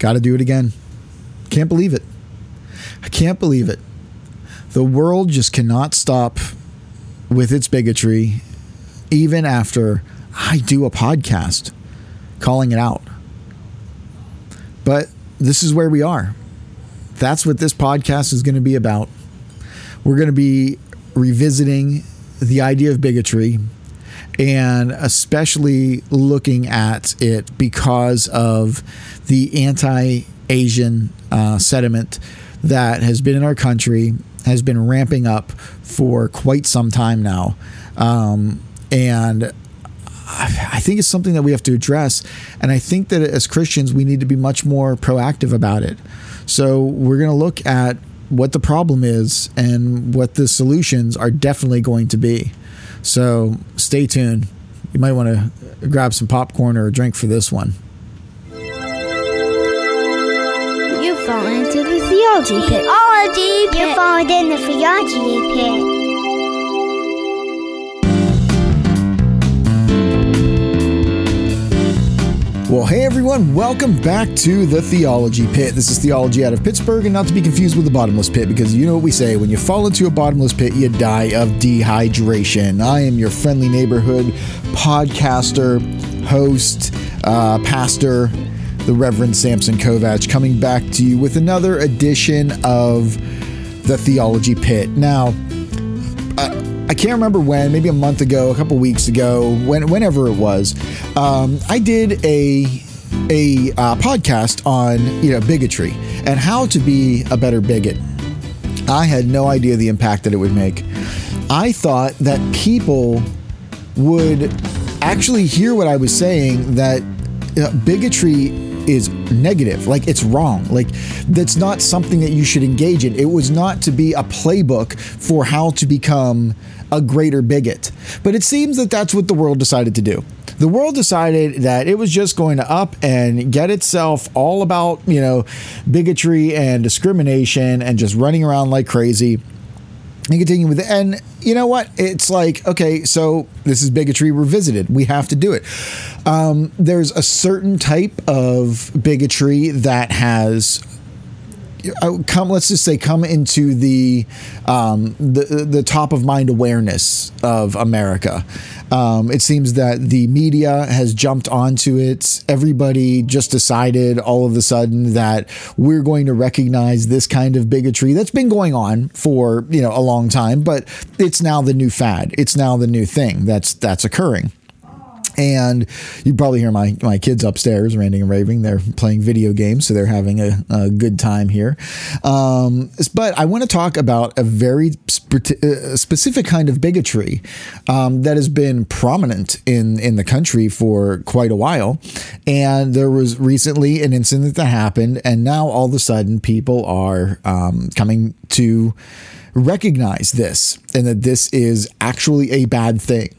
Got to do it again. Can't believe it. I can't believe it. The world just cannot stop with its bigotry, even after I do a podcast calling it out. But this is where we are. That's what this podcast is going to be about. We're going to be revisiting the idea of bigotry and especially looking at it because of the anti Asian uh, sentiment that has been in our country, has been ramping up for quite some time now. Um, and I think it's something that we have to address. And I think that as Christians, we need to be much more proactive about it. So we're going to look at what the problem is and what the solutions are definitely going to be. So stay tuned. You might want to grab some popcorn or a drink for this one. You've fallen into the theology pit. Theology pit. You've fallen in the theology pit. Well, hey everyone, welcome back to the Theology Pit. This is Theology out of Pittsburgh, and not to be confused with the Bottomless Pit, because you know what we say when you fall into a bottomless pit, you die of dehydration. I am your friendly neighborhood podcaster, host, uh, pastor, the Reverend Samson Kovach, coming back to you with another edition of the Theology Pit. Now, I can't remember when, maybe a month ago, a couple weeks ago, when, whenever it was, um, I did a a uh, podcast on you know bigotry and how to be a better bigot. I had no idea the impact that it would make. I thought that people would actually hear what I was saying that uh, bigotry is negative like it's wrong like that's not something that you should engage in it was not to be a playbook for how to become a greater bigot. But it seems that that's what the world decided to do. The world decided that it was just going to up and get itself all about, you know, bigotry and discrimination and just running around like crazy and continue with it. And you know what? It's like, okay, so this is bigotry revisited. We have to do it. Um, there's a certain type of bigotry that has come let's just say come into the um, the the top of mind awareness of America. Um, it seems that the media has jumped onto it. Everybody just decided all of a sudden that we're going to recognize this kind of bigotry that's been going on for you know a long time, but it's now the new fad. It's now the new thing that's that's occurring. And you probably hear my, my kids upstairs ranting and raving. They're playing video games, so they're having a, a good time here. Um, but I want to talk about a very spe- uh, specific kind of bigotry um, that has been prominent in, in the country for quite a while. And there was recently an incident that happened, and now all of a sudden people are um, coming to recognize this and that this is actually a bad thing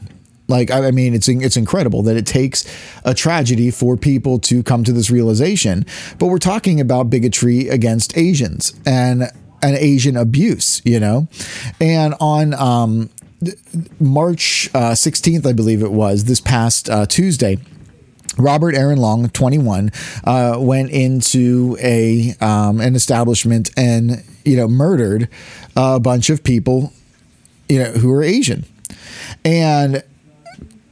like I mean, it's it's incredible that it takes a tragedy for people to come to this realization. But we're talking about bigotry against Asians and an Asian abuse, you know, and on um, March uh, 16th, I believe it was this past uh, Tuesday. Robert Aaron Long, 21, uh, went into a um, an establishment and you know murdered a bunch of people, you know, who are Asian, and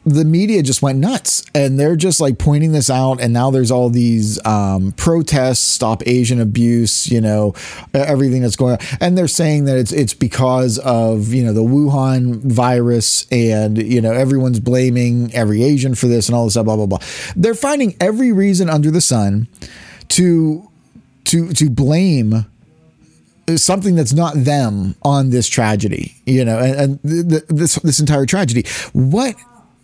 the media just went nuts and they're just like pointing this out and now there's all these um, protests stop asian abuse you know everything that's going on and they're saying that it's it's because of you know the wuhan virus and you know everyone's blaming every asian for this and all this stuff blah blah blah they're finding every reason under the sun to to to blame something that's not them on this tragedy, you know, and, and this this entire tragedy. What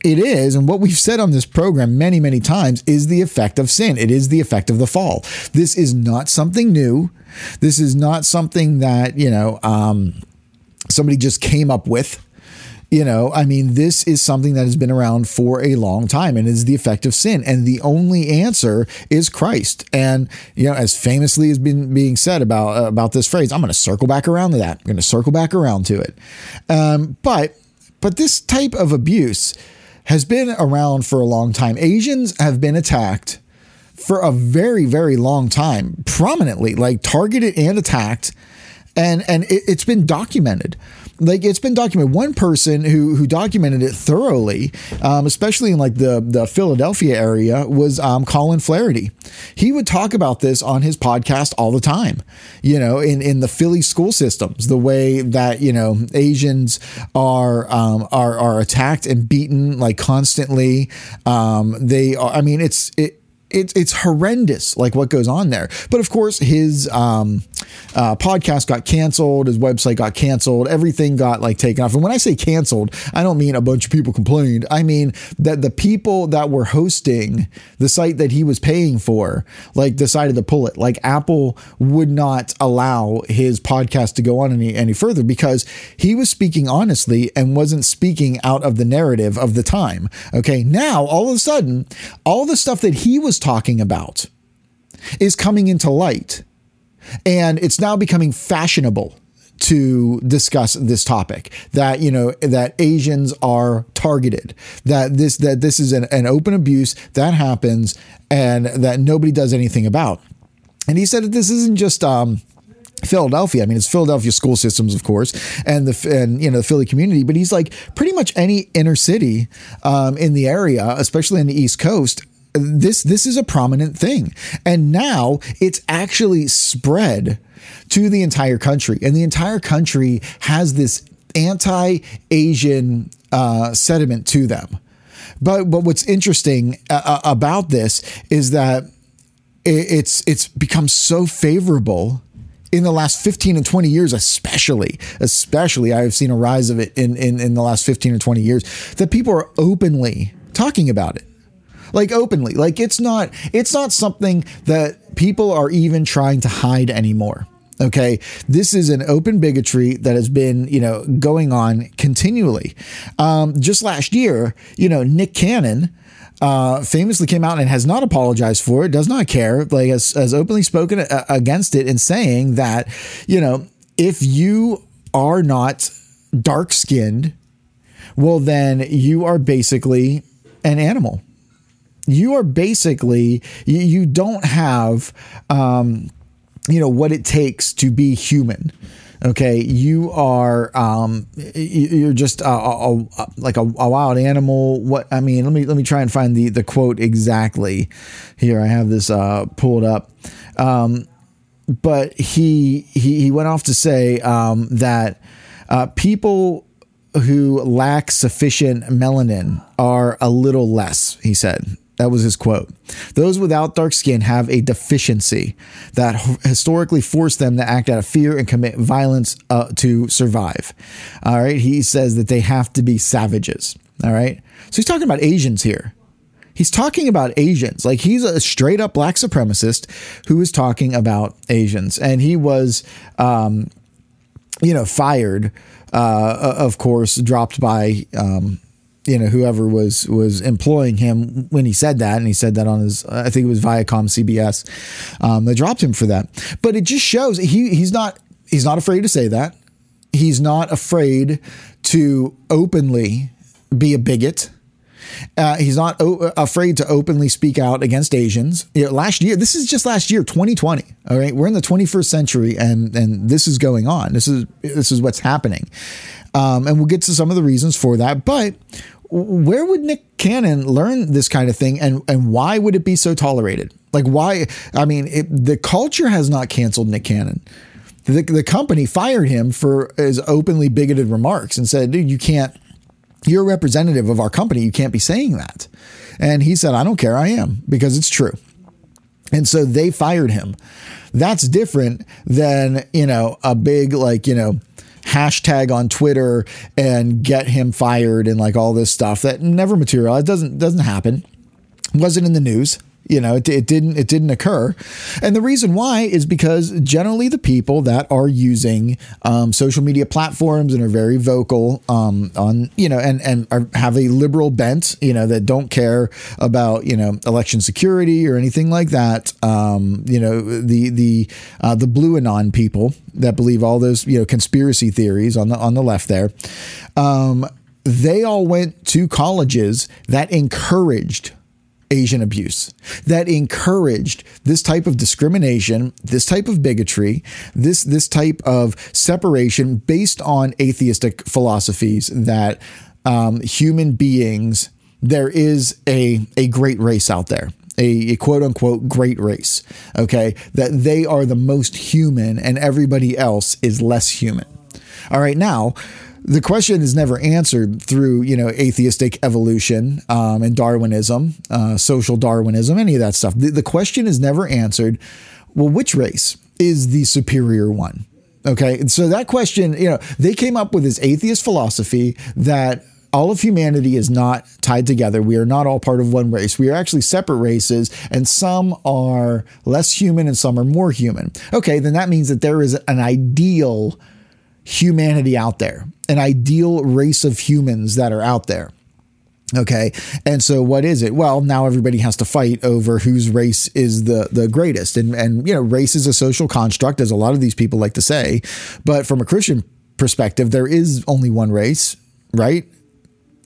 it is, and what we've said on this program many, many times, is the effect of sin. It is the effect of the fall. This is not something new. This is not something that, you know, um, somebody just came up with. You know, I mean, this is something that has been around for a long time and is the effect of sin. And the only answer is Christ. And, you know, as famously has been being said about, uh, about this phrase, I'm going to circle back around to that. I'm going to circle back around to it. Um, but, but this type of abuse, has been around for a long time. Asians have been attacked for a very, very long time, prominently, like targeted and attacked. And, and it, it's been documented like it's been documented. One person who who documented it thoroughly, um, especially in like the the Philadelphia area, was um, Colin Flaherty. He would talk about this on his podcast all the time. You know, in in the Philly school systems, the way that you know Asians are um, are are attacked and beaten like constantly. Um, they are. I mean, it's it it's it's horrendous like what goes on there. But of course his um, uh, podcast got canceled his website got canceled everything got like taken off. And when i say canceled i don't mean a bunch of people complained. I mean that the people that were hosting the site that he was paying for like decided to pull it. Like apple would not allow his podcast to go on any any further because he was speaking honestly and wasn't speaking out of the narrative of the time. Okay now all of a sudden all the stuff that he was talking about is coming into light. And it's now becoming fashionable to discuss this topic that you know that Asians are targeted that this that this is an, an open abuse that happens and that nobody does anything about and he said that this isn't just um Philadelphia. I mean, it's Philadelphia school systems, of course, and the and you know the Philly community. But he's like pretty much any inner city um, in the area, especially in the East Coast, this this is a prominent thing. And now it's actually spread to the entire country. And the entire country has this anti-asian uh, sediment to them. But but what's interesting uh, uh about this is that it's it's become so favorable in the last 15 and 20 years, especially, especially, I have seen a rise of it in, in, in the last 15 or 20 years that people are openly talking about it like openly. Like it's not it's not something that people are even trying to hide anymore. Okay, this is an open bigotry that has been, you know, going on continually. Um, just last year, you know, Nick Cannon uh, famously came out and has not apologized for it, does not care, like has, has openly spoken against it and saying that, you know, if you are not dark skinned, well, then you are basically an animal you are basically you, you don't have um, you know what it takes to be human okay? You are um you're just a, a, a like a, a, wild animal. What i mean let me let me try and find the the quote exactly. Here i have this uh pulled up. Um but he he he went off to say um that uh people who lack sufficient melanin are a little less he said that was his quote. Those without dark skin have a deficiency that historically forced them to act out of fear and commit violence uh, to survive. All right. He says that they have to be savages. All right. So he's talking about Asians here. He's talking about Asians. Like he's a straight up black supremacist who is talking about Asians. And he was, um, you know, fired, uh, of course, dropped by um, you know whoever was was employing him when he said that, and he said that on his I think it was Viacom CBS. Um, they dropped him for that, but it just shows he he's not he's not afraid to say that. He's not afraid to openly be a bigot. Uh, he's not o- afraid to openly speak out against Asians. You know, last year, this is just last year, 2020. All right, we're in the 21st century, and and this is going on. This is this is what's happening, um, and we'll get to some of the reasons for that. But where would Nick Cannon learn this kind of thing and, and why would it be so tolerated? Like, why? I mean, it, the culture has not canceled Nick Cannon. The, the company fired him for his openly bigoted remarks and said, dude, you can't, you're a representative of our company. You can't be saying that. And he said, I don't care. I am because it's true. And so they fired him. That's different than, you know, a big, like, you know, hashtag on Twitter and get him fired and like all this stuff that never materialized. Doesn't doesn't happen. Wasn't in the news. You know, it, it didn't it didn't occur, and the reason why is because generally the people that are using um, social media platforms and are very vocal um, on you know and and are, have a liberal bent, you know, that don't care about you know election security or anything like that. Um, you know, the the uh, the blue anon people that believe all those you know conspiracy theories on the on the left there. Um, they all went to colleges that encouraged Asian abuse, that encouraged this type of discrimination, this type of bigotry, this this type of separation based on atheistic philosophies that um, human beings there is a a great race out there. A, a, quote unquote great race, okay, that they are the most human and everybody else is less human. All right, now the question is never answered through you know atheistic evolution um, and Darwinism, uh, social Darwinism, any of that stuff. The, the question is never answered. Well, which race is the superior one? Okay, and so that question, you know, they came up with this atheist philosophy that all of humanity is not tied together. We are not all part of one race. We are actually separate races, and some are less human and some are more human. Okay, then that means that there is an ideal humanity out there, an ideal race of humans that are out there. Okay. And so what is it? Well, now everybody has to fight over whose race is the the greatest. And and you know, race is a social construct as a lot of these people like to say, but from a Christian perspective, there is only one race, right?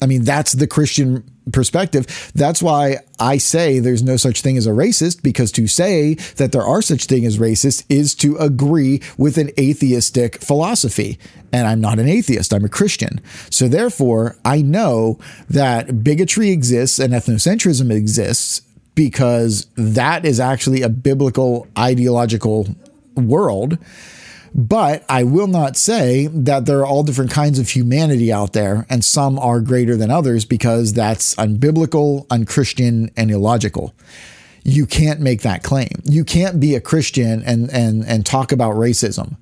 I mean, that's the Christian perspective. That's why I say there's no such thing as a racist, because to say that there are such thing as racist is to agree with an atheistic philosophy. And I'm not an atheist, I'm a Christian. So therefore, I know that bigotry exists and ethnocentrism exists because that is actually a biblical ideological world but I will not say that there are all different kinds of humanity out there, and some are greater than others because that's unbiblical, unchristian, and illogical. You can't make that claim. You can't be a Christian and and and talk about racism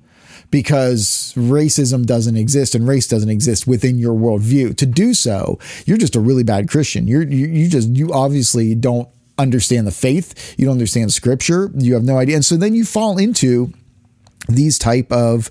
because racism doesn't exist and race doesn't exist within your worldview. To do so, you're just a really bad Christian. You're you, you just you obviously don't understand the faith. You don't understand scripture. You have no idea, and so then you fall into these type of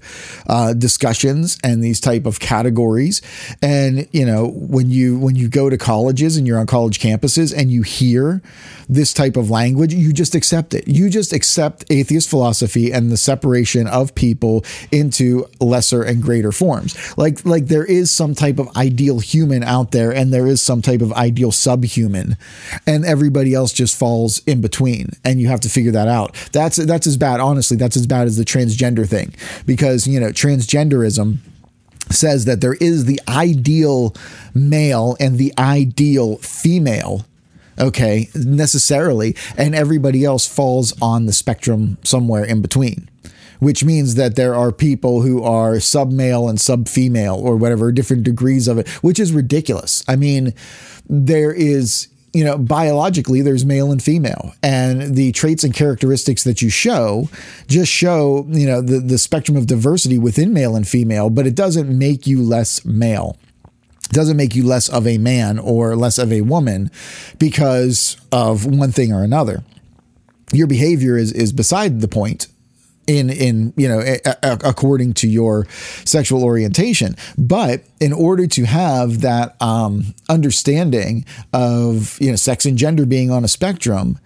uh, discussions and these type of categories. And you know when you when you go to colleges and you're on college campuses and you hear this type of language you just accept it. You just accept atheist philosophy and the separation of people into lesser and greater forms. Like like there is some type of ideal human out there and there is some type of ideal subhuman and everybody else just falls in between and you have to figure that out. That's that's as bad honestly that's as bad as the transgender transgender thing because, you know, transgenderism says that there is the ideal male and the ideal female okay, necessarily, and everybody else falls on the spectrum somewhere in between. Which means that there are people who are sub male and sub female or whatever, different degrees of it, which is ridiculous. I mean, there is you know, biologically, there's male and female, and the traits and characteristics that you show just show, you know, the, the spectrum of diversity within male and female, but it doesn't make you less male. It doesn't make you less of a man or less of a woman because of one thing or another. Your behavior is, is beside the point in in you know a, a, according to your sexual orientation. But in order to have that um, understanding of you know sex and gender being on a spectrum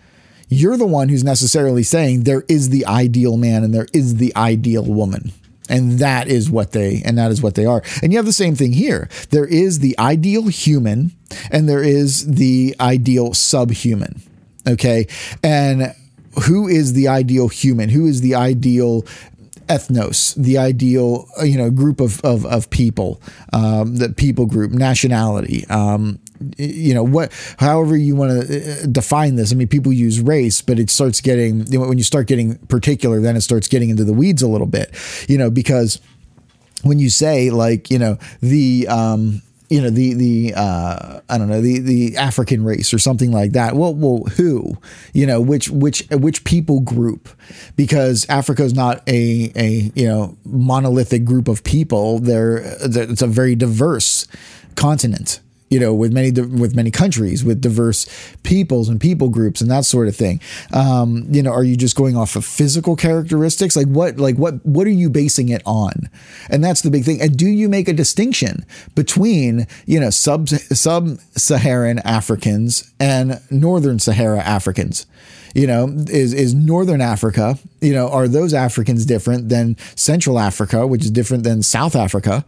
you're the one who's necessarily saying there is the ideal man and there is the ideal woman. And that is what they and that is what they are. And you have the same thing here. There is the ideal human and there is the ideal subhuman. Okay? And who is the ideal human? Who is the ideal ethnos, the ideal uh, you know group of of, of people, um, the people group, nationality. Um, you know what however you want to uh, define this i mean people use race but it starts getting you know, when you start getting particular then it starts getting into the weeds a little bit you know because when you say like you know the um you know the the uh, I don't know the the African race or something like that. Well, well, who? You know, which which which people group? Because Africa is not a a you know monolithic group of people. They're it's a very diverse continent you know, with many with many countries, with diverse peoples and people groups and that sort of thing. Um, you know, are you just going off of physical characteristics? Like what, like what, what are you basing it on? And that's the big thing. And do you make a distinction between you know sub sub Saharan Africans and Northern Sahara Africans? you know is is northern africa you know are those africans different than central africa which is different than south africa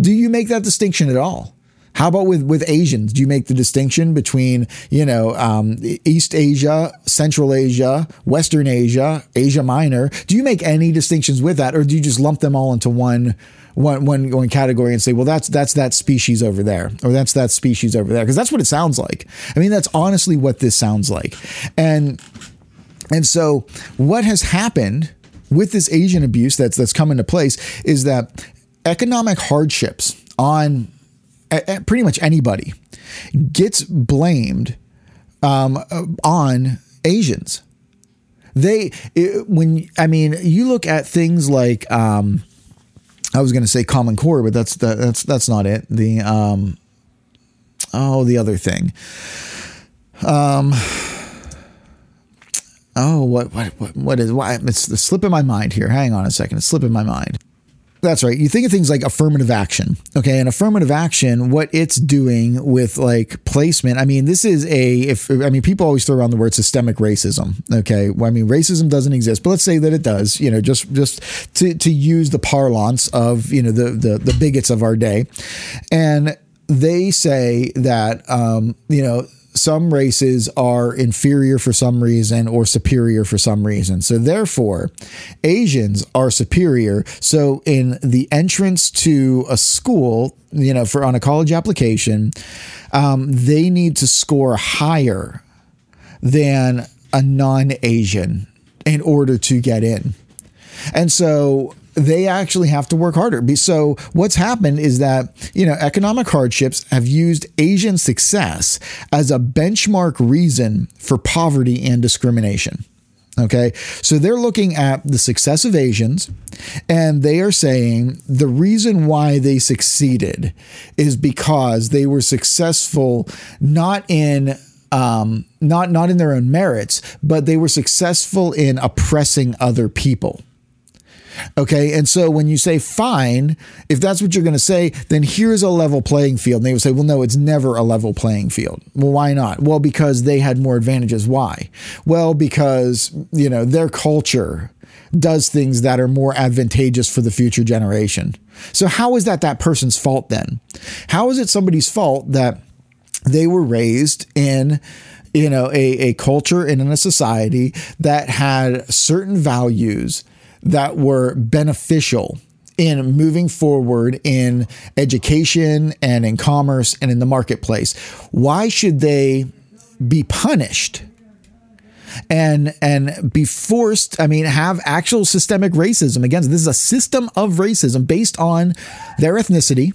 do you make that distinction at all How about with with Asians? Do you make the distinction between you know um, East Asia, Central Asia, Western Asia, Asia Minor? Do you make any distinctions with that, or do you just lump them all into one? One, one, one category and say, well, that's that's that species over there, or that's that species over there, because that's what it sounds like. I mean, that's honestly what this sounds like, and and so what has happened with this Asian abuse that's that's come into place is that economic hardships on pretty much anybody gets blamed um, on Asians. They it, when I mean you look at things like um, I was going to say Common Core, but that's that's that's not it. The um, oh the other thing. Um, oh what what what, what is why it's slipping my mind here. Hang on a second, it's slipping my mind. That's right. You think of things like affirmative action. Okay. And affirmative action, what it's doing with like placement. I mean, this is a, if, I mean, people always throw around the word systemic racism. Okay. Well, I mean, racism doesn't exist, but let's say that it does, you know, just, just to, to use the parlance of, you know, the, the, the bigots of our day. And they say that, um, you know, some races are inferior for some reason or superior for some reason. So therefore, Asians are superior. So in the entrance to a school, you know, for on a college application, um, they need to score higher than a non-Asian in order to get in. And so they actually have to work harder. So what's happened is that, you know, economic hardships have used Asian success as a benchmark reason for poverty and discrimination. Okay. So they're looking at the success of Asians and they are saying the reason why they succeeded is because they were successful not in um, not not in their own merits, but they were successful in oppressing other people. Okay. And so when you say fine, if that's what you're going to say, then here's a level playing field. And they would say, well, no, it's never a level playing field. Well, why not? Well, because they had more advantages. Why? Well, because, you know, their culture does things that are more advantageous for the future generation. So how is that that person's fault then? How is it somebody's fault that they were raised in you know a, a culture and in a society that had certain values that were beneficial in moving forward in education and in commerce and in the marketplace. Why should they be punished? and and be forced i mean have actual systemic racism again this is a system of racism based on their ethnicity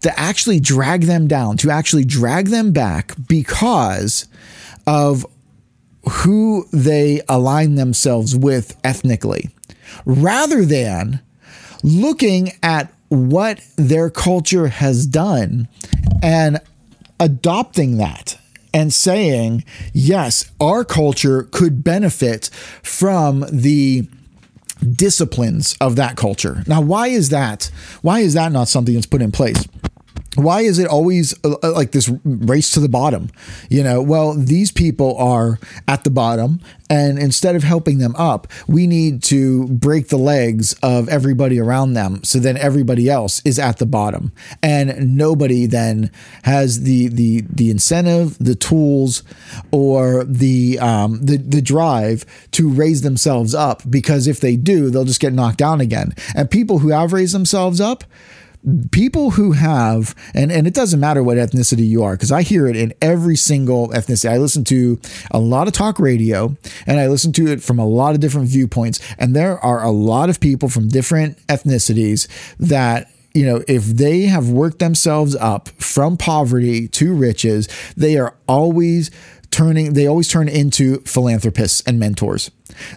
to actually drag them down to actually drag them back because of who they align themselves with ethnically rather than looking at what their culture has done and adopting that and saying, yes, our culture could benefit from the disciplines of that culture. Now, why is that? Why is that not something that's put in place? Why is it always uh, uh, like this race to the bottom? You know, well, these people are at the bottom, and instead of helping them up, we need to break the legs of everybody around them. So then everybody else is at the bottom, and nobody then has the the the incentive, the tools, or the um, the the drive to raise themselves up. Because if they do, they'll just get knocked down again. And people who have raised themselves up people who have and and it doesn't matter what ethnicity you are because i hear it in every single ethnicity. I listen to a lot of talk radio and i listen to it from a lot of different viewpoints and there are a lot of people from different ethnicities that you know, if they have worked themselves up from poverty to riches, they are always turning, they always turn into philanthropists and mentors.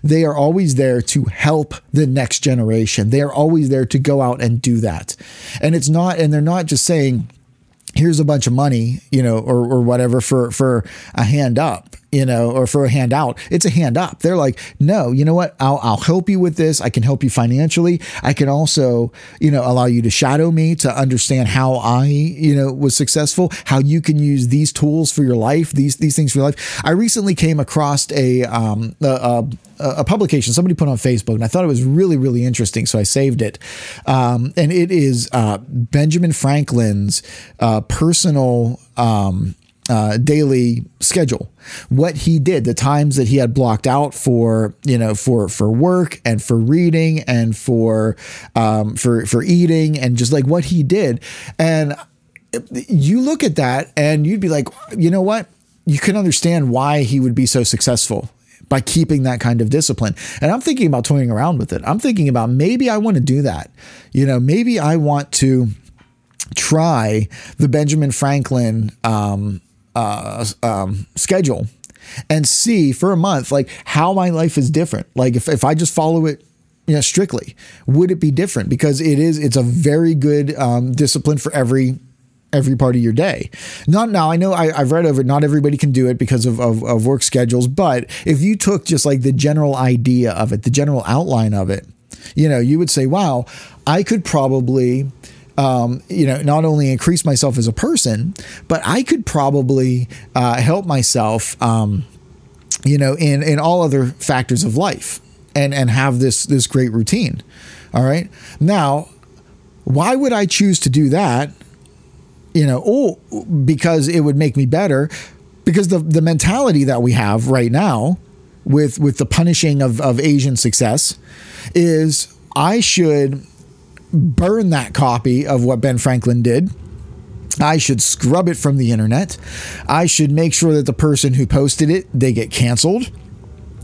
They are always there to help the next generation. They are always there to go out and do that. And it's not, and they're not just saying, here's a bunch of money, you know, or, or whatever for, for a hand up. You know, or for a handout. It's a hand up. They're like, no, you know what? I'll, I'll help you with this. I can help you financially. I can also, you know, allow you to shadow me to understand how I, you know, was successful, how you can use these tools for your life, these, these things for your life. I recently came across a, um, a, a a publication somebody put on Facebook, and I thought it was really, really interesting. So I saved it. Um, and it is uh, Benjamin Franklin's uh, personal um, uh, daily schedule what he did the times that he had blocked out for you know for for work and for reading and for um, for for eating and just like what he did and you look at that and you'd be like you know what you can understand why he would be so successful by keeping that kind of discipline. And I'm thinking about toying around with it. I'm thinking about maybe I want to do that. You know, maybe I want to try the Benjamin Franklin um, uh, um, schedule and see for a month like how my life is different. Like if, if I just follow it you know, strictly, would it be different? Because it is, it's a very good um, discipline for every every part of your day. Not now, I know I, have read over it, not everybody can do it because of, of, of work schedules, but if you took just like the general idea of it, the general outline of it, you know, you would say, wow, I could probably um, you know, not only increase myself as a person, but I could probably uh, help myself, um, you know, in in all other factors of life, and and have this this great routine. All right, now, why would I choose to do that? You know, oh, because it would make me better. Because the the mentality that we have right now, with with the punishing of of Asian success, is I should burn that copy of what Ben Franklin did. I should scrub it from the internet. I should make sure that the person who posted it they get canceled.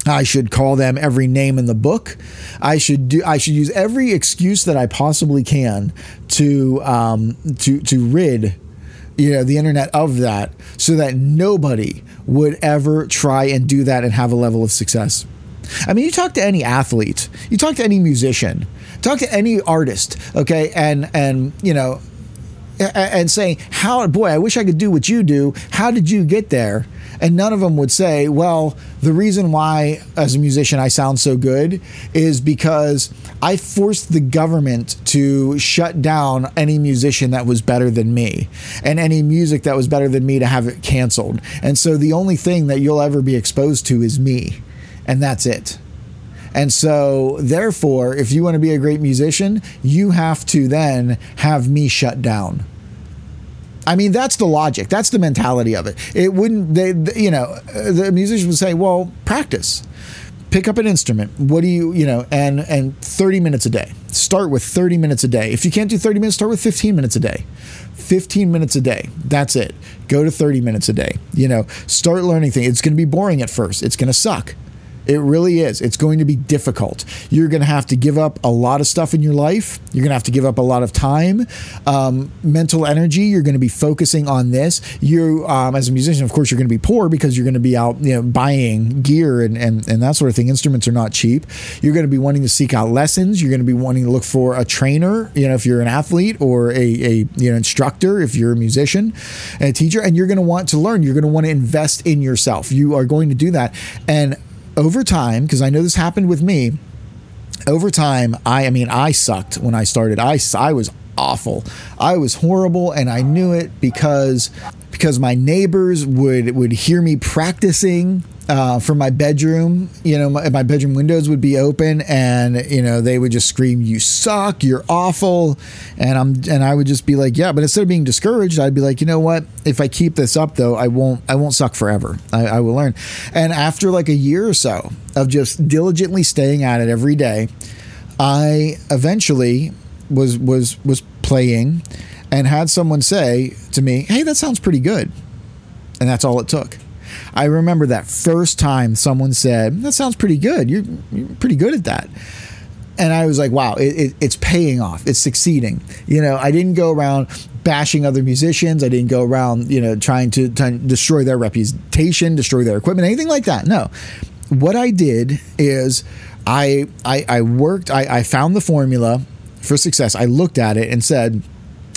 I should call them every name in the book. I should do. I should use every excuse that I possibly can to um, to to rid you know the internet of that, so that nobody would ever try and do that and have a level of success. I mean, you talk to any athlete, you talk to any musician, talk to any artist, okay, and and you know, and saying how boy, I wish I could do what you do. How did you get there? And none of them would say, well, the reason why, as a musician, I sound so good is because I forced the government to shut down any musician that was better than me and any music that was better than me to have it canceled. And so the only thing that you'll ever be exposed to is me and that's it. And so, therefore, if you want to be a great musician, you have to then have me shut down. I mean, that's the logic. That's the mentality of it. It wouldn't, they, you know, uh, the musician would say, well, practice. Pick up an instrument. What do you, you know, and and 30 minutes a day. Start with 30 minutes a day. If you can't do 30 minutes, start with 15 minutes a day. 15 minutes a day. That's it. Go to 30 minutes a day. You know, start learning things. It's going to be boring at first. It's going to suck. It really is. It's going to be difficult. You're going to have to give up a lot of stuff in your life. You're going to have to give up a lot of time, um, mental energy. You're going to be focusing on this. You, um, as a musician, of course, you're going to be poor because you're going to be out, you know, buying gear and, and and that sort of thing. Instruments are not cheap. You're going to be wanting to seek out lessons. You're going to be wanting to look for a trainer. You know, if you're an athlete or a, a you know instructor, if you're a musician, and a teacher, and you're going to want to learn. You're going to want to invest in yourself. You are going to do that, and over time, because I know this happened with me, over time, I, I mean, I sucked when I started. I, I was awful. I was horrible, and I knew it because because my neighbors would would hear me practicing uh, from my bedroom. You know, my, my, bedroom windows would be open, and you know they would just scream, "You suck! You're awful!" And I'm and I would just be like, "Yeah," but instead of being discouraged, I'd be like, "You know what? If I keep this up, though, I won't I won't suck forever. I, I will learn." And after like a year or so of just diligently staying at it every day, I eventually was was was playing and had someone say to me, "Hey, that sounds pretty good," and that's all it took. I remember that first time someone said, That sounds pretty good. You're, you're pretty good at that. And I was like, wow, it, it, it's paying off. It's succeeding. You know, I didn't go around bashing other musicians. I didn't go around, you know, trying to, to destroy their reputation, destroy their equipment, anything like that. No. What I did is I, I, I worked, I, I found the formula for success. I looked at it and said,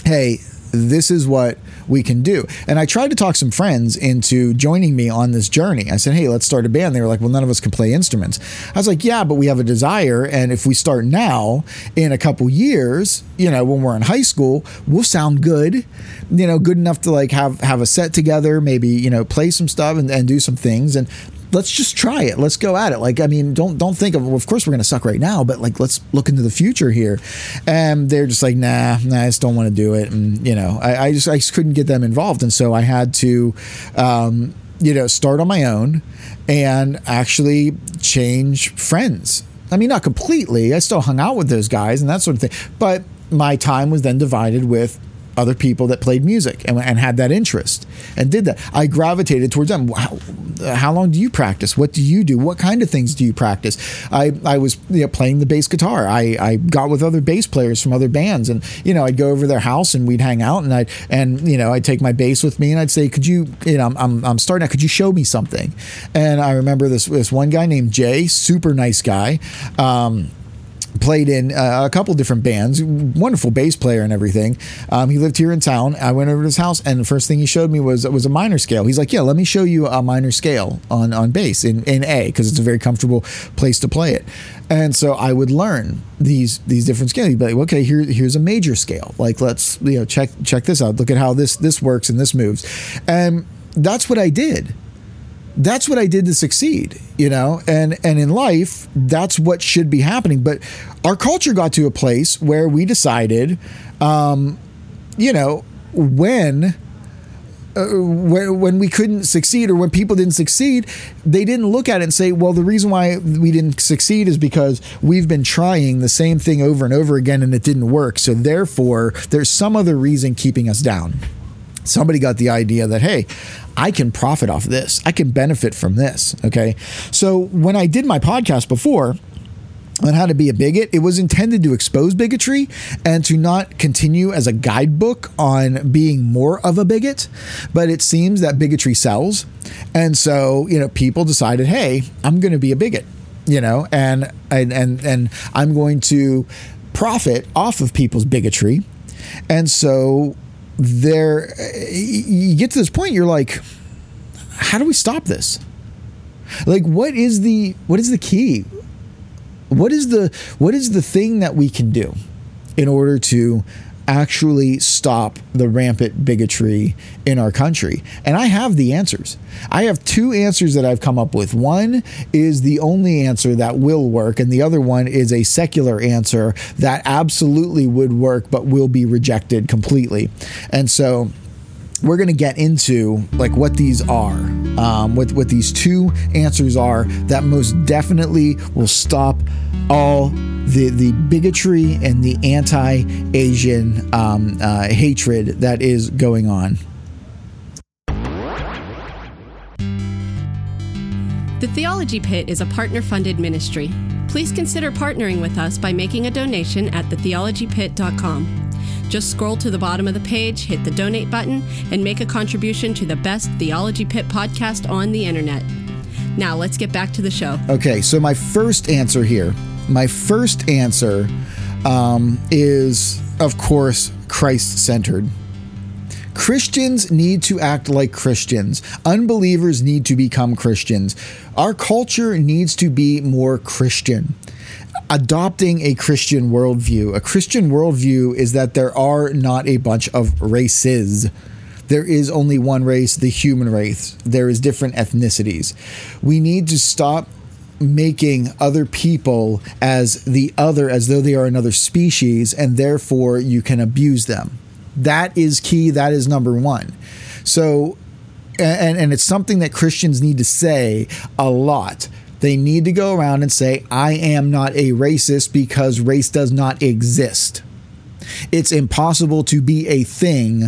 hey, this is what we can do. And I tried to talk some friends into joining me on this journey. I said, hey, let's start a band. They were like, well, none of us can play instruments. I was like, yeah, but we have a desire. And if we start now, in a couple years, you know, when we're in high school, we'll sound good, you know, good enough to like have, have a set together, maybe, you know, play some stuff and, and do some things. And let's just try it. Let's go at it. Like, I mean, don't don't think of. Of course, we're gonna suck right now, but like, let's look into the future here. And they're just like, nah, nah, I just don't want to do it. And you know, I, I just I just couldn't get them involved, and so I had to. Um, you know, start on my own and actually change friends. I mean, not completely. I still hung out with those guys and that sort of thing. But my time was then divided with other people that played music and, and had that interest and did that. I gravitated towards them. How, how, long do you practice? What do you do? What kind of things do you practice? I, I was you know, playing the bass guitar. I, I got with other bass players from other bands and, you know, I'd go over their house and we'd hang out and I and, you know, I'd take my bass with me and I'd say, could you, you know, I'm, I'm, I'm starting out. Could you show me something? And I remember this, this one guy named Jay, super nice guy. Um, played in uh, a couple different bands, wonderful bass player and everything. Um, he lived here in town. I went over to his house, and the first thing he showed me was was a minor scale. He's like, "Yeah, let me show you a minor scale on on bass in in A because it's a very comfortable place to play it." And so I would learn these these different scales. You'd be like, "Okay, here here's a major scale. Like, let's you know check check this out. Look at how this this works and this moves." And that's what I did that's what I did to succeed, you know, and and in life, that's what should be happening. But our culture got to a place where we decided, um, you know, when. Uh, when, when we couldn't succeed or when people didn't succeed, they didn't look at it and say, well, the reason why we didn't succeed is because we've been trying the same thing over and over again and it didn't work. So therefore, there's some other reason keeping us down somebody got the idea that hey i can profit off this i can benefit from this okay so when i did my podcast before on how to be a bigot, it was intended to expose bigotry and to not continue as a guidebook on being more of a bigot. But it seems that bigotry sells. And so, you know, people decided, hey, I'm going to be a bigot, you know, and, and, and, and I'm going to profit off of people's bigotry. And so there you get to this point you're like how do we stop this? Like what is the what is the key? What is the what is the thing that we can do in order to actually stop the rampant bigotry in our country? And I have the answers. I have two answers that I've come up with. One is the only answer that will work, and the other one is a secular answer that absolutely would work but will be rejected completely. And so we're going to get into like what these are, um, what what these two answers are that most definitely will stop all the the bigotry and the anti-Asian um, uh, hatred that is going on. The Theology Pit is a partner funded ministry. Please consider partnering with us by making a donation at thetheologypit.com. Just scroll to the bottom of the page, hit the donate button, and make a contribution to the best Theology Pit podcast on the internet. Now, let's get back to the show. Okay, so my first answer here, my first answer um, is, of course, Christ centered. Christians need to act like Christians. Unbelievers need to become Christians. Our culture needs to be more Christian adopting a Christian worldview. A Christian worldview is that there are not a bunch of races. There is only one race, the human race. There is different ethnicities. We need to stop making other people as the other as though they are another species and therefore you can abuse them. That is key, that is number 1. So and and it's something that Christians need to say a lot they need to go around and say, I am not a racist because race does not exist. It's impossible to be a thing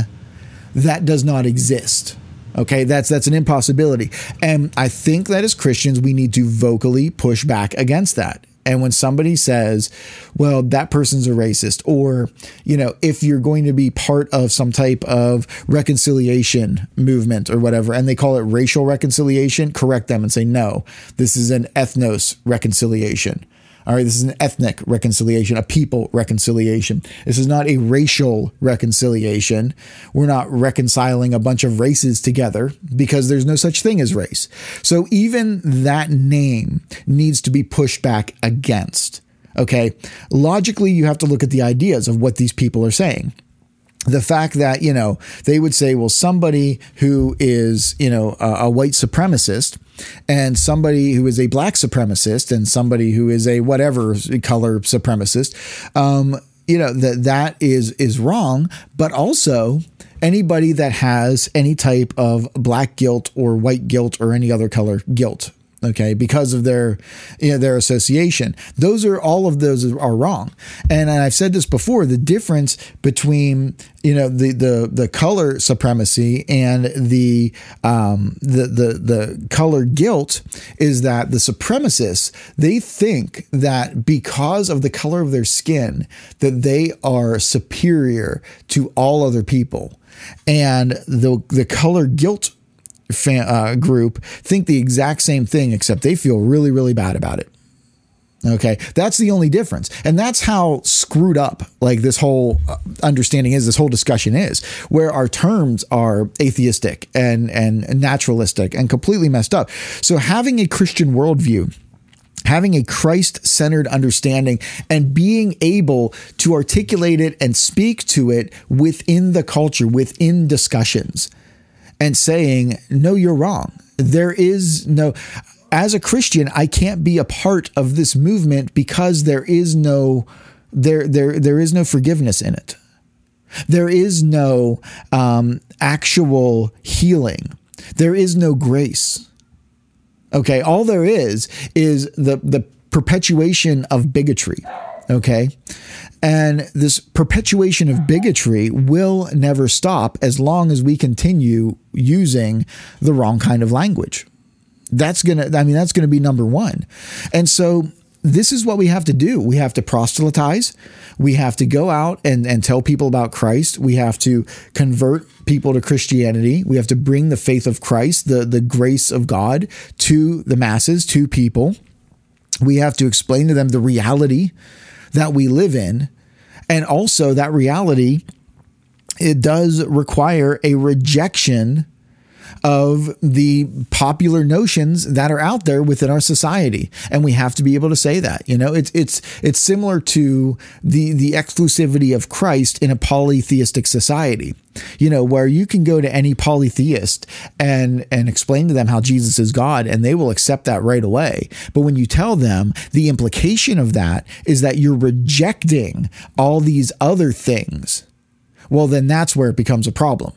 that does not exist. Okay, that's that's an impossibility. And I think that as Christians we need to vocally push back against that. And when somebody says, well, that person's a racist, or, you know, if you're going to be part of some type of reconciliation movement or whatever, and they call it racial reconciliation, correct them and say, no, this is an ethnos reconciliation. All right, this is an ethnic reconciliation, a people reconciliation. This is not a racial reconciliation. We're not reconciling a bunch of races together because there's no such thing as race. So even that name needs to be pushed back against. Okay, logically, you have to look at the ideas of what these people are saying the fact that you know they would say well somebody who is you know a, a, white supremacist and somebody who is a black supremacist and somebody who is a whatever color supremacist um, you know that that is is wrong. But also anybody that has any type of black guilt or white guilt or any other color guilt okay because of their you know their association. Those are all of those are wrong. And i've said this before the difference between you know the the the color supremacy and the um the the the color guilt is that the supremacists they think that because of the color of their skin that they are superior to all other people. And the the color guilt fan, uh, group think the exact same thing, except they feel really, really bad about it. Okay, that's the only difference. And that's how screwed up like this whole uh, understanding is, this whole discussion is, where our terms are atheistic and, and naturalistic and completely messed up. So having a Christian worldview having a Christ centered understanding and being able to articulate it and speak to it within the culture, within discussions and saying, no, you're wrong. There is no, as a Christian, I can't be a part of this movement because there is no, there, there, there is no forgiveness in it. There is no um, actual healing. There is no grace. Okay, all there is is the the perpetuation of bigotry. Okay. And this perpetuation of bigotry will never stop as long as we continue using the wrong kind of language. That's going to, I mean, that's going to be number one. And so this is what we have to do. We have to proselytize. We have to go out and, and tell people about Christ. We have to convert people to Christianity. We have to bring the faith of Christ, the, the grace of God to the masses, to people. We have to explain to them the reality that we live in. And also, that reality, it does require a rejection of the popular notions that are out there within our society. And we have to be able to say that you know? It's it's it's similar to the the exclusivity of Christ in a polytheistic society you know where you can go to any polytheist and and explain to them how Jesus is God and they will accept that right away. But when you tell them the implication of that is that you're rejecting all these other things. Well then that's where it becomes a problem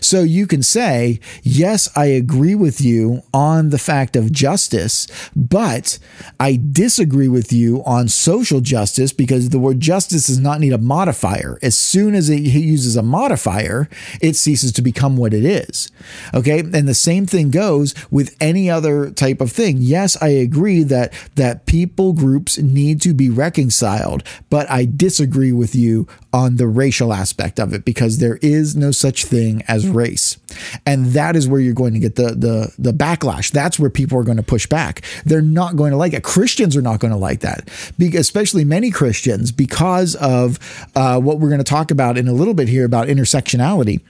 so you can say, yes, I agree with you on the fact of justice, but I disagree with you on social justice because the word justice does not need a modifier. As soon as it uses a modifier, it ceases to become what it is. Okay. And the same thing goes with any other type of thing. Yes, I agree that, that people groups need to be reconciled, but I disagree with you on the racial aspect of it because there is no such thing as race. And that is where you're going to get the the the backlash. That's where people are going to push back. They're not going to like it. Christians are not going to like that, especially many Christians, because of uh, what we're going to talk about in a little bit here about intersectionality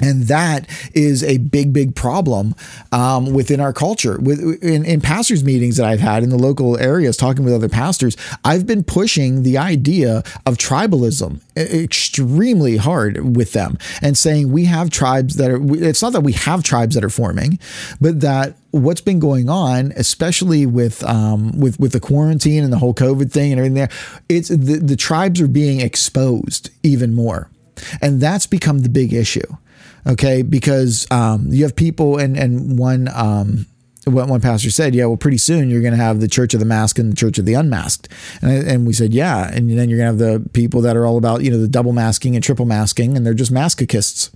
and that is a big, big problem um, within our culture. With in, in, pastors' meetings that I've had in the local areas, talking with other pastors, I've been pushing the idea of tribalism extremely hard with them, and saying we have tribes that are. It's not that we have tribes that are forming, but that what's been going on, especially with um, with with the quarantine and the whole COVID thing and everything there, it's the, the tribes are being exposed even more. And that's become the big issue Okay, because um, you have people, and and one um, what one pastor said, yeah, well, pretty soon you're going to have the church of the masked and the church of the unmasked, and and we said, yeah, and then you're going to have the people that are all about you know the double masking and triple masking, and they're just masochists.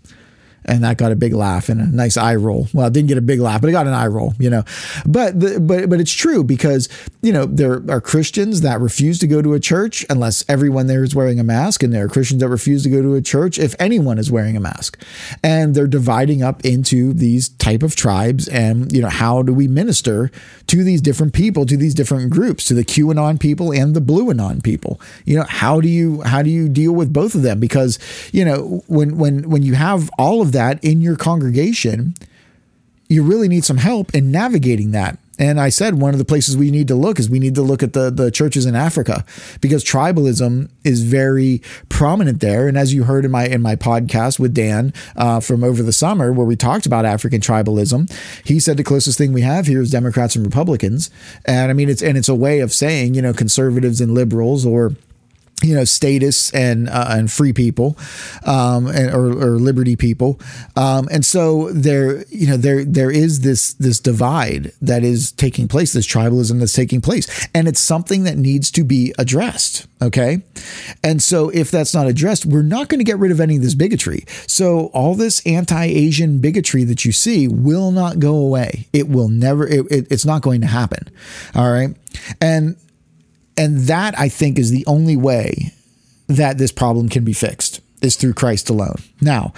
And that got a big laugh and a nice eye roll. Well, it didn't get a big laugh, but it got an eye roll, you know. But the, but but it's true because you know there are Christians that refuse to go to a church unless everyone there is wearing a mask, and there are Christians that refuse to go to a church if anyone is wearing a mask, and they're dividing up into these type of tribes. And you know how do we minister to these different people, to these different groups, to the QAnon people and the Blue Anon people? You know how do you how do you deal with both of them? Because you know when when when you have all of that in your congregation, you really need some help in navigating that. And I said one of the places we need to look is we need to look at the, the churches in Africa because tribalism is very prominent there. And as you heard in my in my podcast with Dan uh, from over the summer, where we talked about African tribalism, he said the closest thing we have here is Democrats and Republicans. And I mean, it's and it's a way of saying you know conservatives and liberals or you know, status and uh, and free people, um, and, or, or liberty people, um, and so there, you know, there there is this this divide that is taking place, this tribalism that's taking place, and it's something that needs to be addressed. Okay, and so if that's not addressed, we're not going to get rid of any of this bigotry. So all this anti-Asian bigotry that you see will not go away. It will never. It, it, it's not going to happen. All right, and and that I think is the only way that this problem can be fixed is through Christ alone. Now,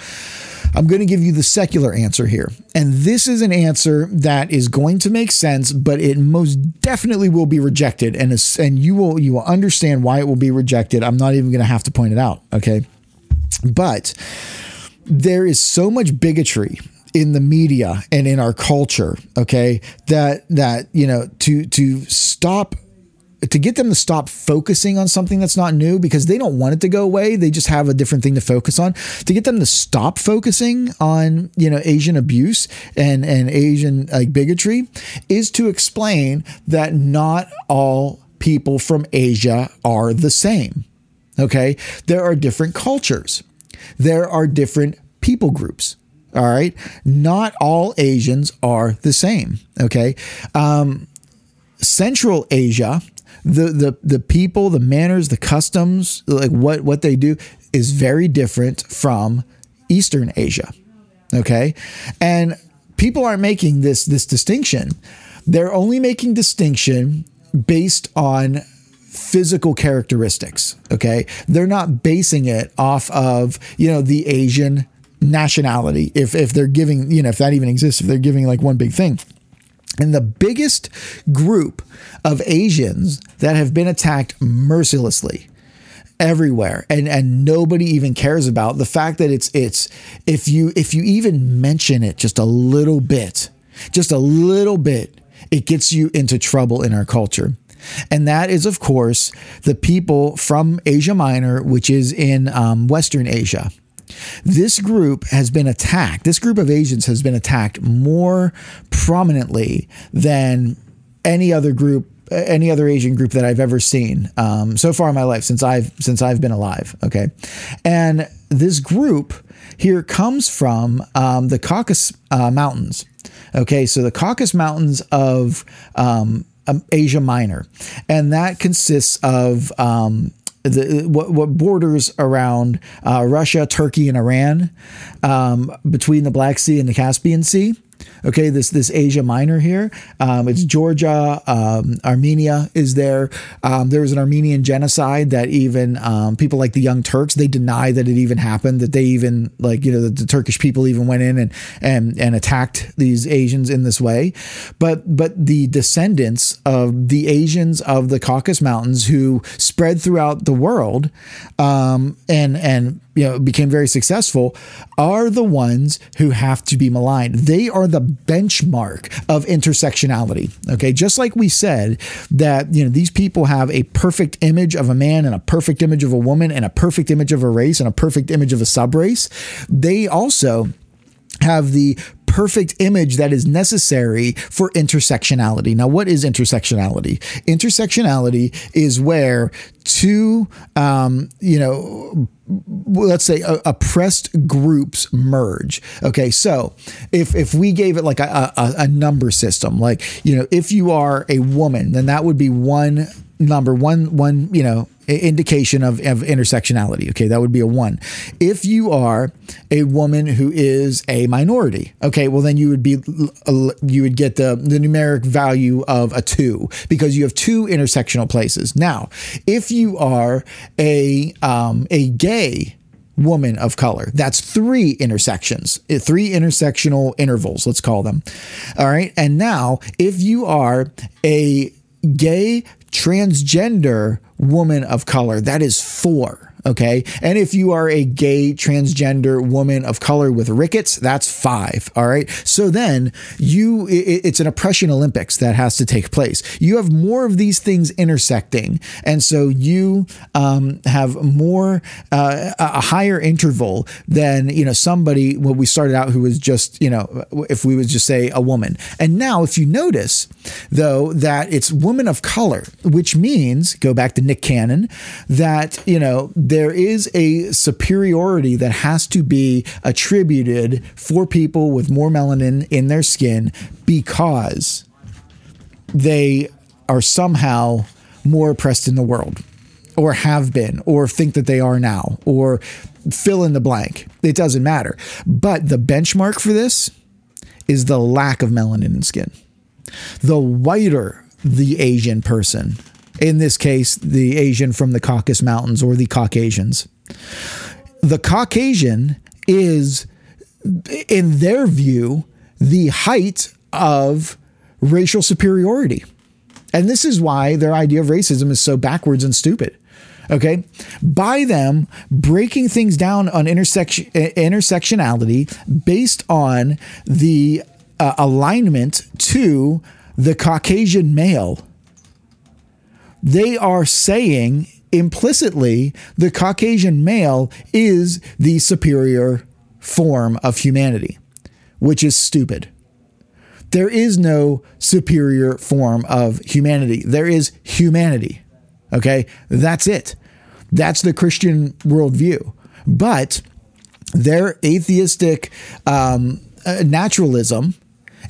I'm going to give you the secular answer here. And this is an answer that is going to make sense, but it most definitely will be rejected and and you will you will understand why it will be rejected. I'm not even going to have to point it out, okay? But there is so much bigotry in the media and in our culture, okay? That that, you know, to to stop to get them to stop focusing on something that's not new because they don't want it to go away they just have a different thing to focus on. To get them to stop focusing on you know asian abuse and and asian like bigotry is to explain that not all people from asia are the same okay? There are different cultures. There are different people groups all right? Not all asians are the same okay? Um, Central Asia the the the people, the manners, the customs, like what what they do is very different from Eastern Asia. Okay? And people aren't making this this distinction. They're only making distinction based on physical characteristics, okay? They're not basing it off of, you know, the Asian nationality if if they're giving, you know, if that even exists, if they're giving like one big thing. And the biggest group of Asians that have been attacked mercilessly everywhere and and nobody even cares about the fact that it's it's if you if you even mention it just a little bit just a little bit it gets you into trouble in our culture. And that is of course the people from asia minor which is in um, western asia this group has been attacked. This group of Asians has been attacked more prominently than any other group any other Asian group that I've ever seen um, so far in my life since I've since I've been alive. Okay, and this group here comes from um, the Caucasus uh, Mountains. Okay, so the Caucasus Mountains of um, um Asia Minor, and that consists of um, the what, what borders around uh, Russia, Turkey, and Iran, um, between the Black Sea and the Caspian Sea. Okay, this this Asia Minor here. Um, it's Georgia, um, Armenia is there. Um, there was an Armenian genocide that even um, people like the Young Turks they deny that it even happened. That they even like you know the, the, Turkish people even went in and and and attacked these Asians in this way. But but the descendants of the Asians of the Caucasus Mountains who spread throughout the world um, and and you know became very successful are the ones who have to be maligned. They are the benchmark of intersectionality okay? Just like we said that you know these people have a perfect image of a man and a perfect image of a woman and a perfect image of a race and a perfect image of a subrace. They also have the perfect image that is necessary for intersectionality. Now, what is intersectionality? Intersectionality is where two, um, you know, let's say uh, oppressed groups merge. Okay, so if if we gave it like a, a, a number system, like you know, if you are a woman, then that would be one number one one you know indication of, of intersectionality okay that would be a one if you are a woman who is a minority okay well then you would be you would get the the numeric value of a two because you have two intersectional places now if you are a um, a gay woman of color. That's three intersections, eh, three intersectional intervals, let's call them. All right. And now, if you are a gay transgender woman of color, that is four. Okay. And if you are a gay transgender woman of color with rickets, that's five. All right. So then you, it's an oppression Olympics that has to take place. You have more of these things intersecting. And so you um, have more, uh, a higher interval than, you know, somebody, when we started out who was just, you know, if we would just say a woman. And now if you notice, though, that it's woman of color, which means, go back to Nick Cannon, that, you know, there is a superiority that has to be attributed for people with more melanin in their skin because they are somehow more oppressed in the world or have been or think that they are now or fill in the blank. It doesn't matter. But the benchmark for this is the lack of melanin in skin. The whiter the Asian person, in this case, the Asian from the Caucasus Mountains or the Caucasians. The Caucasian is, in their view, the height of racial superiority. And this is why their idea of racism is so backwards and stupid. Okay. By them breaking things down on intersection, intersectionality based on the uh, alignment to the Caucasian male they are saying implicitly the Caucasian male is the superior form of humanity, which is stupid. There is no superior form of humanity. There is humanity. Okay? That's it. That's the Christian worldview. But their atheistic um, uh, naturalism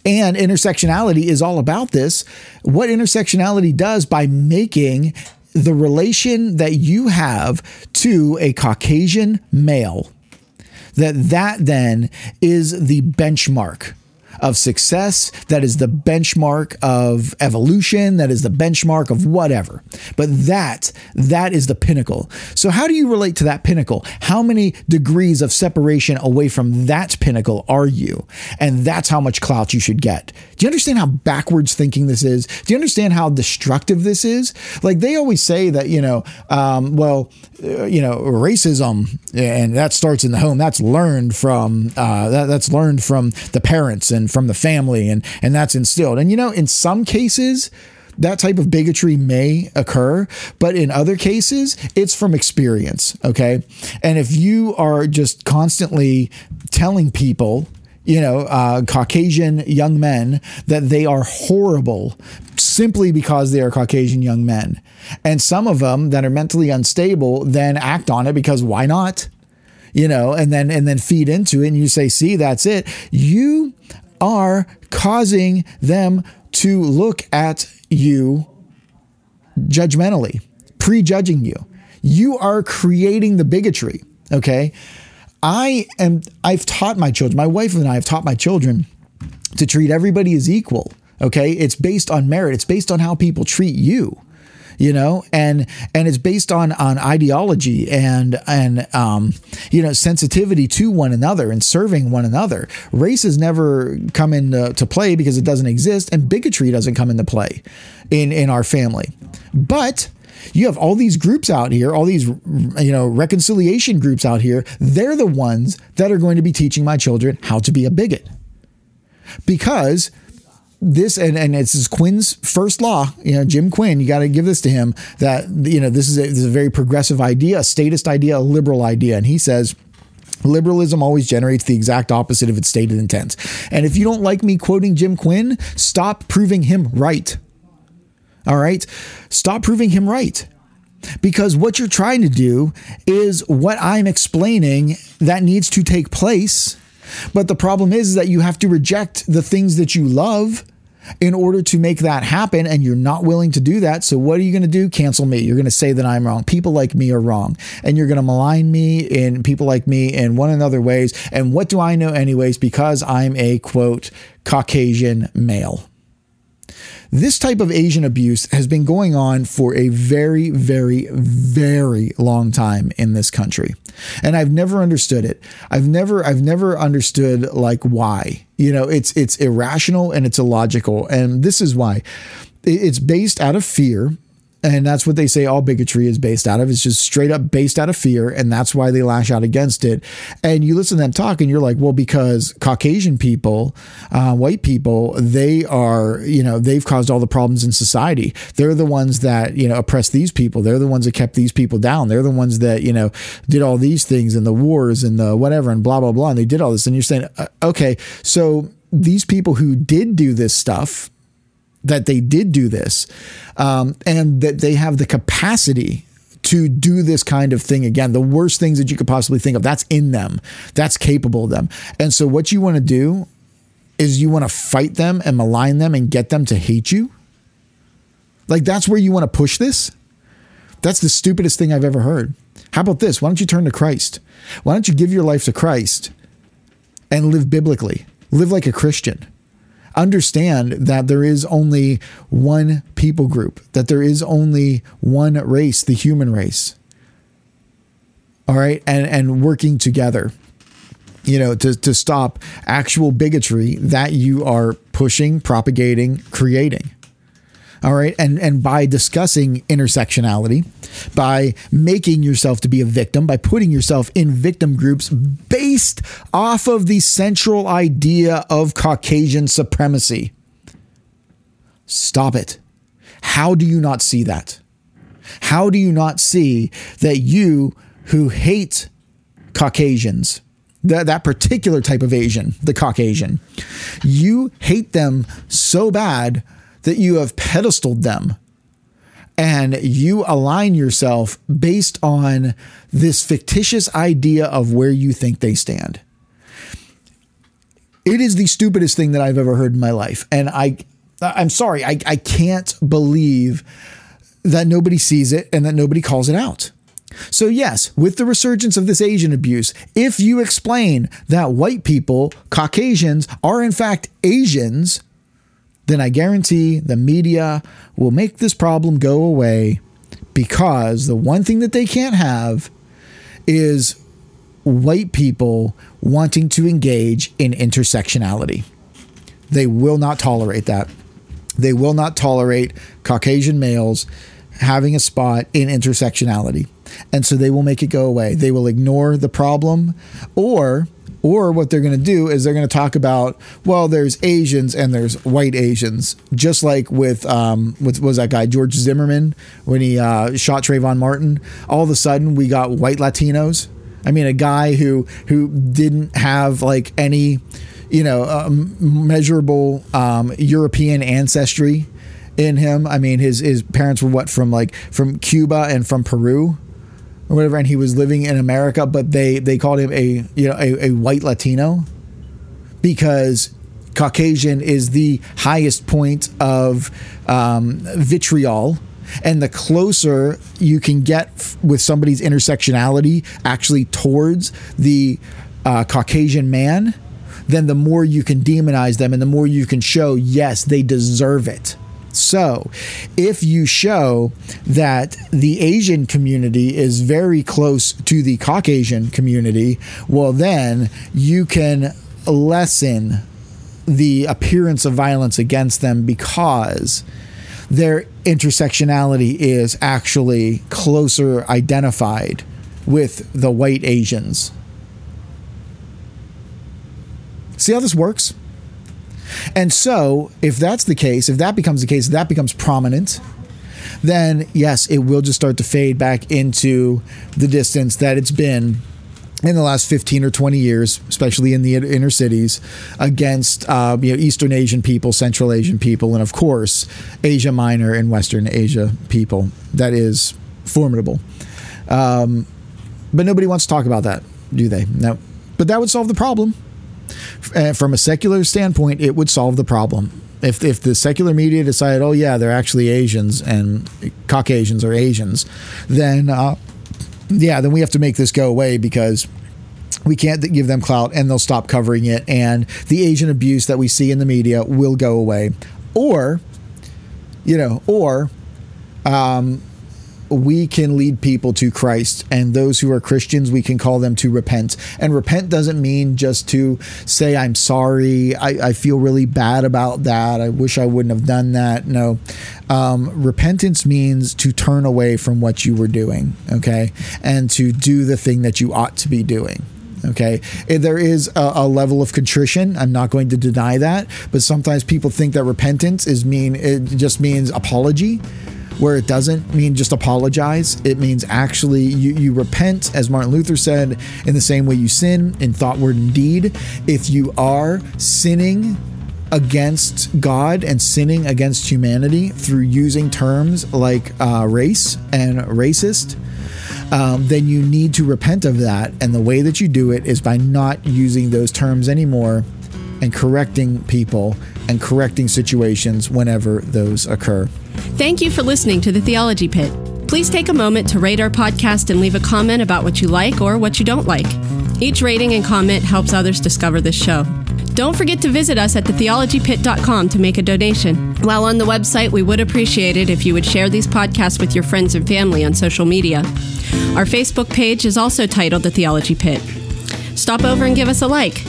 and intersectionality is all about this. What intersectionality does by making the relation that you have to a Caucasian male, that that then is the benchmark of success, that is the benchmark of evolution, that is the benchmark of whatever. But that that is the pinnacle. So how do you relate to that pinnacle? How many degrees of separation away from that pinnacle are you? And that's how much clout you should get. Do you understand how backwards thinking this is? Do you understand how destructive this is? Like they always say that, you know, um, well, uh, you know, racism, and that starts in the home. That's learned from uh, that, that's learned from the parents and from the family and and that's instilled. And you know, in some cases, that type of bigotry may occur, but in other cases, it's from experience. Okay. And if you are just constantly telling people, you know, uh, Caucasian young men that they are horrible simply because they are Caucasian young men. And some of them that are mentally unstable then act on it because why not? You know, and then and then feed into it and you say, see, that's it. You are causing them to look at you judgmentally, prejudging you. You are creating the bigotry. Okay. I am, I've taught my children, my wife and I have taught my children to treat everybody as equal. Okay. It's based on merit, it's based on how people treat you you know, and and it's based on on ideology and and um, you know sensitivity to one another and serving one another. Race has never come into to play because it doesn't exist, and bigotry doesn't come into play in in our family. But you have all these groups out here, all these you know reconciliation groups out here. They're the ones that are going to be teaching my children how to be a bigot because this and, and it's Quinn's first law, you know, Jim Quinn, you got to give this to him that, you know, this is, a, this is a very progressive idea, a statist idea, a liberal idea. And he says, Liberalism always generates the exact opposite of its stated intent. And if you don't like me quoting Jim Quinn, stop proving him right. All right? Stop proving him right. Because what you're trying to do is what I'm explaining that needs to take place. But the problem is, is that you have to reject the things that you love in order to make that happen and you're not willing to do that so what are you going to do? Cancel me. You're going to say that i'm wrong. People like me are wrong and you're going to malign me and people like me in one another ways and what do i know anyways? Because i'm a quote caucasian male this type of Asian abuse has been going on for a very, very, very long time in this country. And I've never understood it. I've never, I've never understood like why. You know, it's it's irrational and it's illogical. And this is why. It's based out of fear and that's what they say all bigotry is based out of. It's just straight up based out of fear. And that's why they lash out against it. And you listen to them talk and you're like, well, because Caucasian people, uh, white people, they are, you know, they've caused all the problems in society. They're the ones that, you know, oppress these people. They're the ones that kept these people down. They're the ones that, you know, did all these things and the wars and the whatever and blah, blah, blah. And they did all this. And you're saying, uh, okay, so these people who did do this stuff, that they did do this um, and that they have the capacity to do this kind of thing again. The worst things that you could possibly think of, that's in them, that's capable of them. And so, what you want to do is you want to fight them and malign them and get them to hate you. Like, that's where you want to push this. That's the stupidest thing I've ever heard. How about this? Why don't you turn to Christ? Why don't you give your life to Christ and live biblically? Live like a Christian understand that there is only one people group, that there is only one race, the human race. All right. And, and working together, you know, to, to stop actual bigotry that you are pushing, propagating, creating. All right. And, and by discussing intersectionality, by making yourself to be a victim, by putting yourself in victim groups based off of the central idea of Caucasian supremacy. Stop it. How do you not see that? How do you not see that you who hate Caucasians, that, that particular type of Asian, the Caucasian, you hate them so bad that you have pedestaled them and you align yourself based on this fictitious idea of where you think they stand. It is the stupidest thing that I've ever heard in my life. And I I'm sorry, I, I can't believe that nobody sees it and that nobody calls it out. So, yes, with the resurgence of this Asian abuse, if you explain that white people, Caucasians, are in fact Asians, then I guarantee the media will make this problem go away because the one thing that they can't have is white people wanting to engage in intersectionality. They will not tolerate that. They will not tolerate Caucasian males having a spot in intersectionality. And so they will make it go away. They will ignore the problem or or what they're going to do is they're going to talk about, well, there's Asians and there's white Asians, just like with um, with was that guy George Zimmerman when he uh, shot Trayvon Martin. All of a sudden, we got white Latinos. I mean, a guy who who didn't have like any, you know, um, measurable um, European ancestry in him. I mean, his his parents were what from like from Cuba and from Peru or whatever, and he was living in America, but they they called him a you know a, a white Latino because Caucasian is the highest point of um, vitriol. And the closer you can get f- with somebody's intersectionality actually towards the uh, Caucasian man, then the more you can demonize them and the more you can show, yes, they deserve it. So, if you show that the Asian community is very close to the Caucasian community, well, then you can lessen the appearance of violence against them because their intersectionality is actually closer identified with the white Asians. See how this works? And so, if that's the case, if that becomes the case, that becomes prominent, then yes, it will just start to fade back into the distance that it's been in the last 15 or 20 years, especially in the inner cities, against uh, you know Eastern Asian people, Central Asian people, and of course Asia Minor and Western Asia people. That is formidable. Um, but nobody wants to talk about that, do they? No. But that would solve the problem. Uh, from a secular standpoint, it would solve the problem. if if the secular media decide, oh yeah, they're actually Asians and Caucasians are Asians, then uh, yeah, then we have to make this go away because we can't give them clout and they'll stop covering it and the asian abuse that we see in the media will go away or you know or um, we can lead people to Christ, and those who are Christians, we can call them to repent. And repent doesn't mean just to say, I'm sorry, I, I feel really bad about that, I wish I wouldn't have done that. No. Um, repentance means to turn away from what you were doing, okay, and to do the thing that you ought to be doing. Okay. There is a, a, level of contrition. I'm not going to deny that. But sometimes people think that repentance is mean, it just means apology where it doesn't mean just apologize. It means actually you, you repent, as Martin Luther said, in the same way you sin in thought, word, and deed. If you are sinning against God and sinning against humanity through using terms like uh, race and racist, um, then you need to repent of that. And the way that you do it is by not using those terms anymore and correcting people and correcting situations whenever those occur. Thank you for listening to the Theology Pit. Please take a moment to rate our podcast and leave a comment about what you like or what you don't like. Each rating and comment helps others discover this show. Don't forget to visit us at thetheologypit.com to make a donation. While on the website, we would appreciate it if you would share these podcasts with your friends and family on social media. Our Facebook page is also titled The Theology Pit. Stop over and give us a like.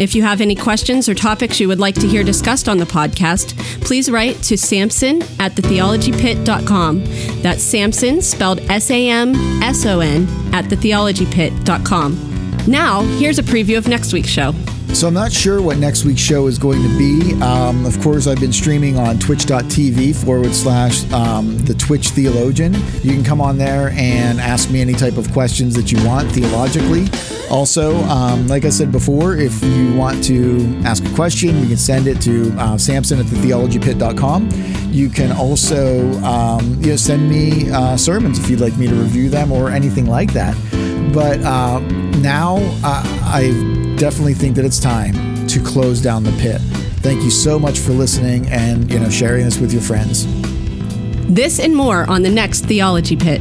If you have any questions or topics you would like to hear discussed on the podcast, please write to Samson at thetheologypit.com. That's Samson, spelled S A M S O N, at thetheologypit.com. Now, here's a preview of next week's show. So I'm not sure what next week's show is going to be. Um, of course, I've been streaming on twitch.tv forward slash um, the Twitch Theologian. You can come on there and ask me any type of questions that you want theologically. Also, um, like I said before, if you want to ask a question, you can send it to uh, Samson at thetheologypit.com. You can also um, you know, send me uh, sermons if you'd like me to review them or anything like that. But uh, now I definitely think that it's time to close down the pit. Thank you so much for listening and you know sharing this with your friends. This and more on the next Theology Pit.